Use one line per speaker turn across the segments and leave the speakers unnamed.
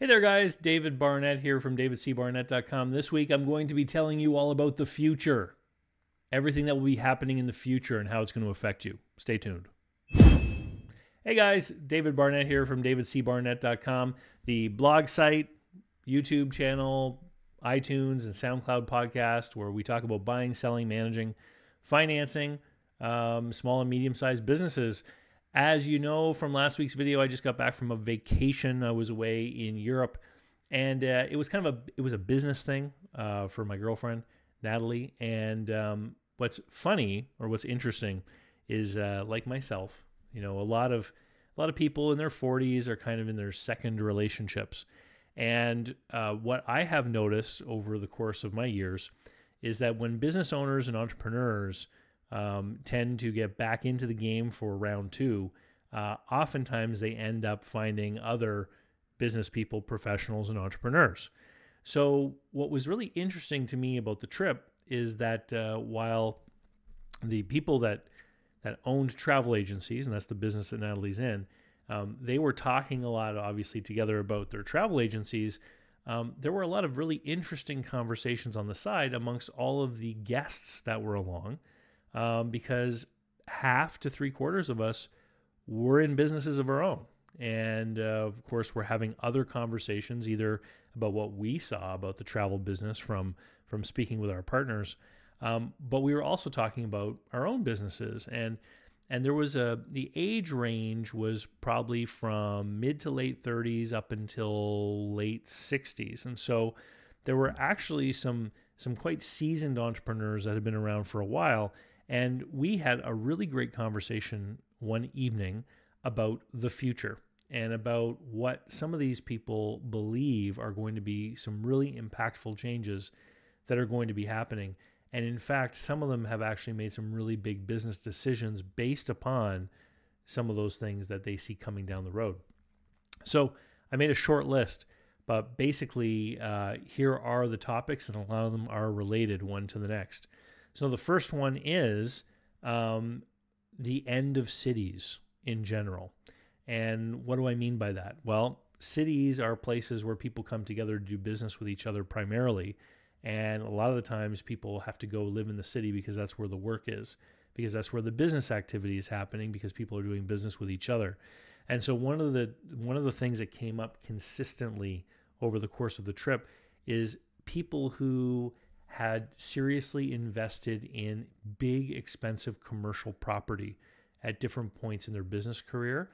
Hey there, guys. David Barnett here from davidcbarnett.com. This week I'm going to be telling you all about the future, everything that will be happening in the future and how it's going to affect you. Stay tuned. Hey guys, David Barnett here from davidcbarnett.com, the blog site, YouTube channel, iTunes, and SoundCloud podcast where we talk about buying, selling, managing, financing um, small and medium sized businesses. As you know from last week's video, I just got back from a vacation. I was away in Europe, and uh, it was kind of a it was a business thing uh, for my girlfriend Natalie. And um, what's funny or what's interesting is uh, like myself, you know, a lot of a lot of people in their 40s are kind of in their second relationships. And uh, what I have noticed over the course of my years is that when business owners and entrepreneurs um, tend to get back into the game for round two, uh, oftentimes they end up finding other business people, professionals, and entrepreneurs. So, what was really interesting to me about the trip is that uh, while the people that that owned travel agencies, and that's the business that Natalie's in, um, they were talking a lot, obviously, together about their travel agencies. Um, there were a lot of really interesting conversations on the side amongst all of the guests that were along um, because half to three quarters of us were in businesses of our own. And uh, of course, we're having other conversations either about what we saw about the travel business from from speaking with our partners, um, but we were also talking about our own businesses. And and there was a the age range was probably from mid to late 30s up until late 60s, and so there were actually some some quite seasoned entrepreneurs that had been around for a while and we had a really great conversation one evening about the future and about what some of these people believe are going to be some really impactful changes that are going to be happening. And in fact, some of them have actually made some really big business decisions based upon some of those things that they see coming down the road. So I made a short list, but basically, uh, here are the topics, and a lot of them are related one to the next. So the first one is um, the end of cities in general. And what do I mean by that? Well, cities are places where people come together to do business with each other primarily. And a lot of the times people have to go live in the city because that's where the work is, because that's where the business activity is happening, because people are doing business with each other. And so one of the one of the things that came up consistently over the course of the trip is people who had seriously invested in big, expensive commercial property at different points in their business career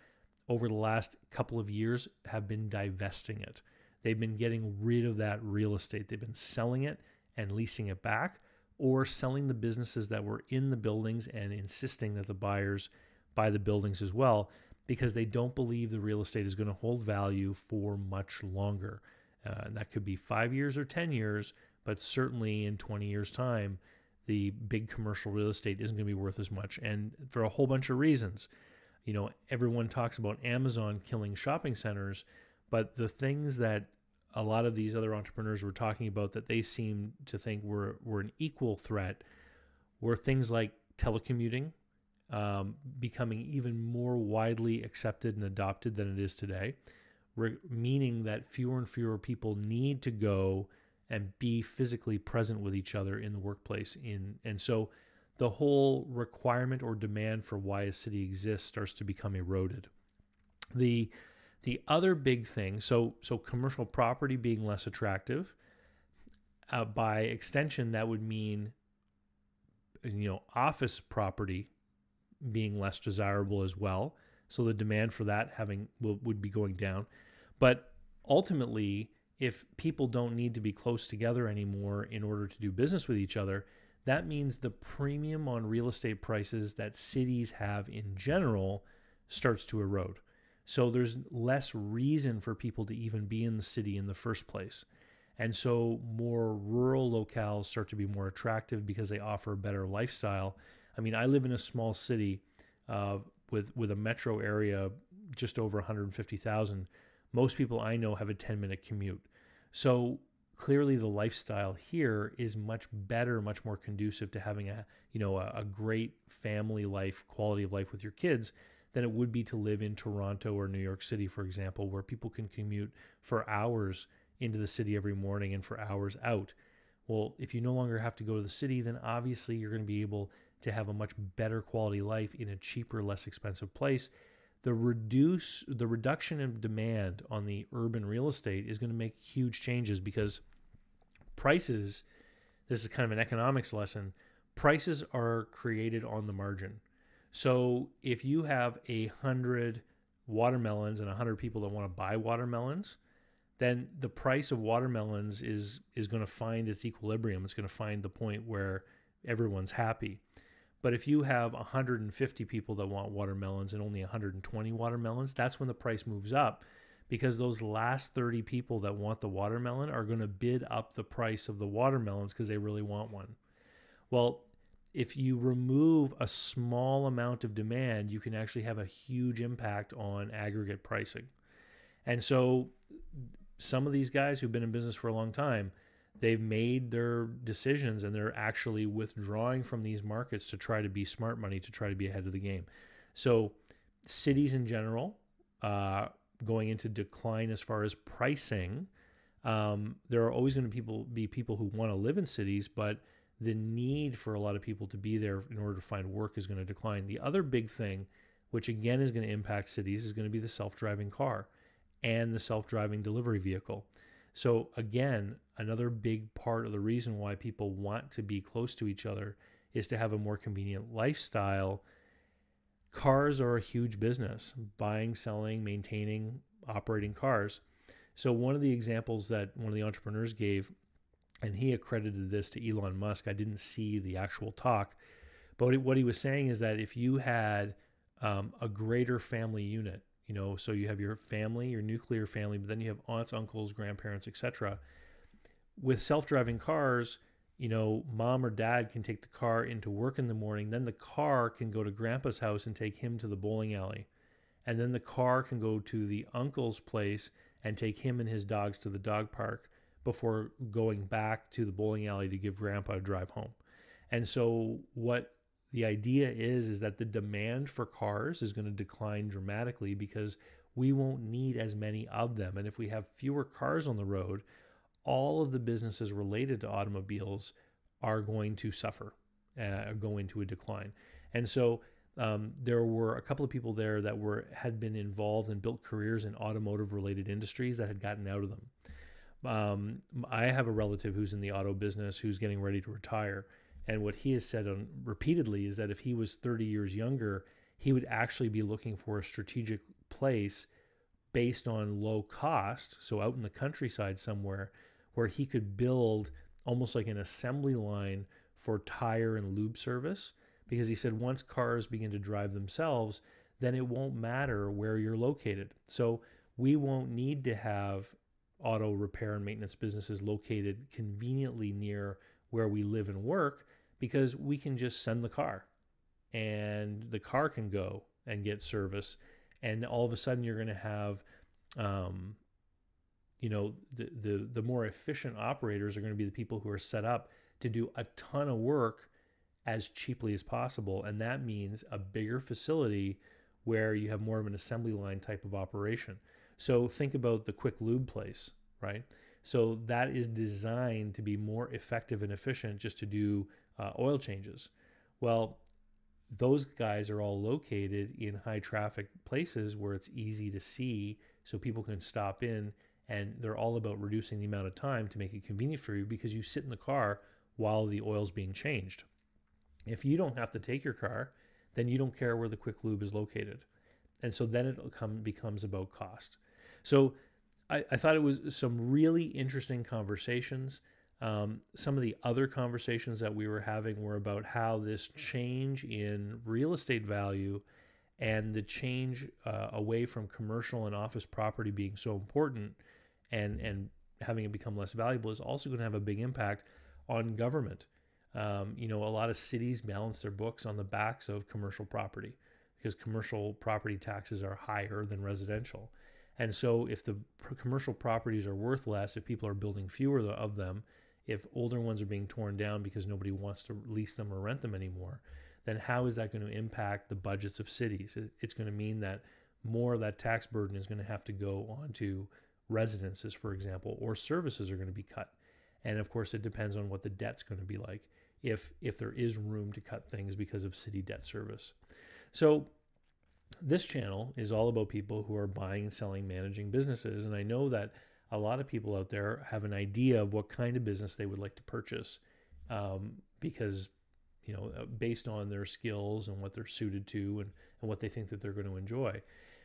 over the last couple of years have been divesting it. They've been getting rid of that real estate. They've been selling it and leasing it back or selling the businesses that were in the buildings and insisting that the buyers buy the buildings as well because they don't believe the real estate is going to hold value for much longer. Uh, and that could be five years or 10 years, but certainly in 20 years' time, the big commercial real estate isn't going to be worth as much. And for a whole bunch of reasons. You know, everyone talks about Amazon killing shopping centers, but the things that a lot of these other entrepreneurs were talking about that they seem to think were, were an equal threat were things like telecommuting um, becoming even more widely accepted and adopted than it is today, re- meaning that fewer and fewer people need to go and be physically present with each other in the workplace in and so the whole requirement or demand for why a city exists starts to become eroded. The the other big thing so so commercial property being less attractive uh, by extension that would mean you know office property being less desirable as well. So the demand for that having will, would be going down. But ultimately if people don't need to be close together anymore in order to do business with each other, that means the premium on real estate prices that cities have in general starts to erode. So there's less reason for people to even be in the city in the first place. And so more rural locales start to be more attractive because they offer a better lifestyle. I mean, I live in a small city uh, with with a metro area just over 150,000 most people I know have a 10 minute commute. So clearly the lifestyle here is much better, much more conducive to having a, you know, a, a great family life, quality of life with your kids than it would be to live in Toronto or New York City, for example, where people can commute for hours into the city every morning and for hours out. Well, if you no longer have to go to the city, then obviously you're going to be able to have a much better quality life in a cheaper, less expensive place. The reduce the reduction in demand on the urban real estate is going to make huge changes because prices this is kind of an economics lesson. Prices are created on the margin. So if you have a hundred watermelons and a hundred people that want to buy watermelons, then the price of watermelons is is going to find its equilibrium. It's going to find the point where everyone's happy. But if you have 150 people that want watermelons and only 120 watermelons, that's when the price moves up because those last 30 people that want the watermelon are going to bid up the price of the watermelons because they really want one. Well, if you remove a small amount of demand, you can actually have a huge impact on aggregate pricing. And so some of these guys who've been in business for a long time, they've made their decisions and they're actually withdrawing from these markets to try to be smart money, to try to be ahead of the game. So cities in general, uh, going into decline as far as pricing. Um, there are always going to people be people who want to live in cities, but the need for a lot of people to be there in order to find work is going to decline. The other big thing, which again is going to impact cities, is going to be the self-driving car and the self-driving delivery vehicle. So again, another big part of the reason why people want to be close to each other is to have a more convenient lifestyle cars are a huge business buying, selling, maintaining, operating cars. So, one of the examples that one of the entrepreneurs gave, and he accredited this to Elon Musk, I didn't see the actual talk, but what he was saying is that if you had um, a greater family unit, you know, so you have your family, your nuclear family, but then you have aunts, uncles, grandparents, etc. With self driving cars, you know, mom or dad can take the car into work in the morning. Then the car can go to grandpa's house and take him to the bowling alley. And then the car can go to the uncle's place and take him and his dogs to the dog park before going back to the bowling alley to give grandpa a drive home. And so what the idea is is that the demand for cars is going to decline dramatically because we won't need as many of them. And if we have fewer cars on the road, all of the businesses related to automobiles are going to suffer, uh, go into a decline. And so um, there were a couple of people there that were had been involved and built careers in automotive related industries that had gotten out of them. Um, I have a relative who's in the auto business who's getting ready to retire, and what he has said on repeatedly is that if he was 30 years younger, he would actually be looking for a strategic place based on low cost, so out in the countryside somewhere where he could build almost like an assembly line for tire and lube service because he said once cars begin to drive themselves, then it won't matter where you're located. So we won't need to have auto repair and maintenance businesses located conveniently near where we live and work because we can just send the car and the car can go and get service. And all of a sudden, you're going to have um, you know the, the the more efficient operators are going to be the people who are set up to do a ton of work as cheaply as possible. And that means a bigger facility where you have more of an assembly line type of operation. So think about the quick lube place right? So that is designed to be more effective and efficient just to do uh, oil changes well those guys are all located in high traffic places where it's easy to see so people can stop in and they're all about reducing the amount of time to make it convenient for you because you sit in the car while the oil's being changed. If you don't have to take your car, then you don't care where the quick lube is located. And so then it come, becomes about cost. So I, I thought it was some really interesting conversations. Um, some of the other conversations that we were having were about how this change in real estate value and the change uh, away from commercial and office property being so important and and having it become less valuable is also going to have a big impact on government. Um, you know, a lot of cities balance their books on the backs of commercial property because commercial property taxes are higher than residential. And so, if the commercial properties are worth less, if people are building fewer of them, if older ones are being torn down because nobody wants to lease them or rent them anymore, then how is that going to impact the budgets of cities? It's going to mean that more of that tax burden is going to have to go onto residences, for example, or services are going to be cut. And of course, it depends on what the debt's going to be like if if there is room to cut things because of city debt service. So this channel is all about people who are buying and selling, managing businesses, and I know that a lot of people out there have an idea of what kind of business they would like to purchase um, because you know uh, based on their skills and what they're suited to and, and what they think that they're going to enjoy.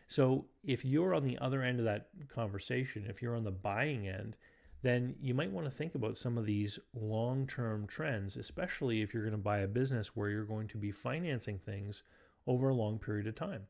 So if you're on the other end of that conversation if you're on the buying end then you might want to think about some of these long-term trends especially if you're going to buy a business where you're going to be financing things over a long period of time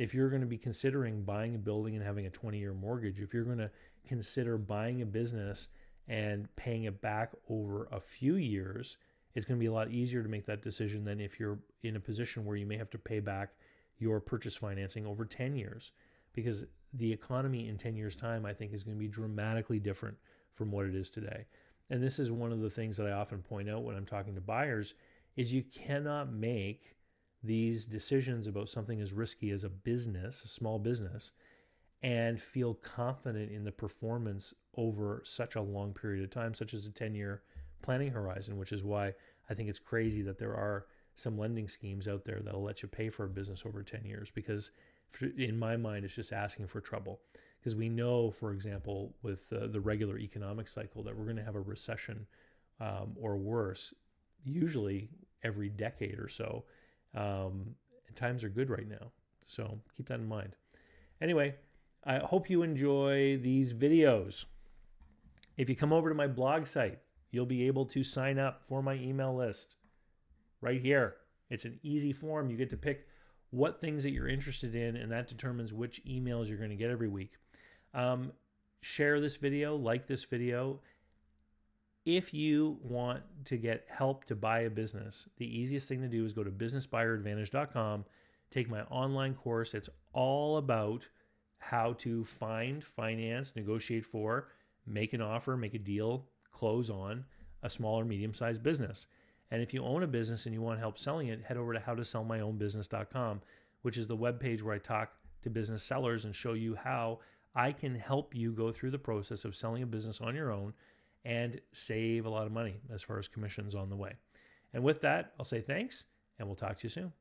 if you're going to be considering buying a building and having a 20 year mortgage if you're going to consider buying a business and paying it back over a few years, it's going to be a lot easier to make that decision than if you're in a position where you may have to pay back your purchase financing over 10 years. Because the economy in 10 years' time, I think, is going to be dramatically different from what it is today. And this is one of the things that I often point out when I'm talking to buyers is you cannot make these decisions about something as risky as a business, a small business, and feel confident in the performance over such a long period of time, such as a 10 year planning horizon, which is why I think it's crazy that there are some lending schemes out there that'll let you pay for a business over 10 years because in my mind it's just asking for trouble. Because we know for example with uh, the regular economic cycle that we're going to have a recession um, or worse usually every decade or so um, and times are good right now so keep that in mind anyway I hope you enjoy these videos. If you come over to my blog site, you'll be able to sign up for my email list right here. It's an easy form. You get to pick what things that you're interested in, and that determines which emails you're going to get every week. Um, share this video, like this video. If you want to get help to buy a business, the easiest thing to do is go to businessbuyeradvantage.com, take my online course. It's all about how to find, finance, negotiate for, make an offer, make a deal, close on a small or medium sized business. And if you own a business and you want help selling it, head over to howtosellmyownbusiness.com, which is the webpage where I talk to business sellers and show you how I can help you go through the process of selling a business on your own and save a lot of money as far as commissions on the way. And with that, I'll say thanks and we'll talk to you soon.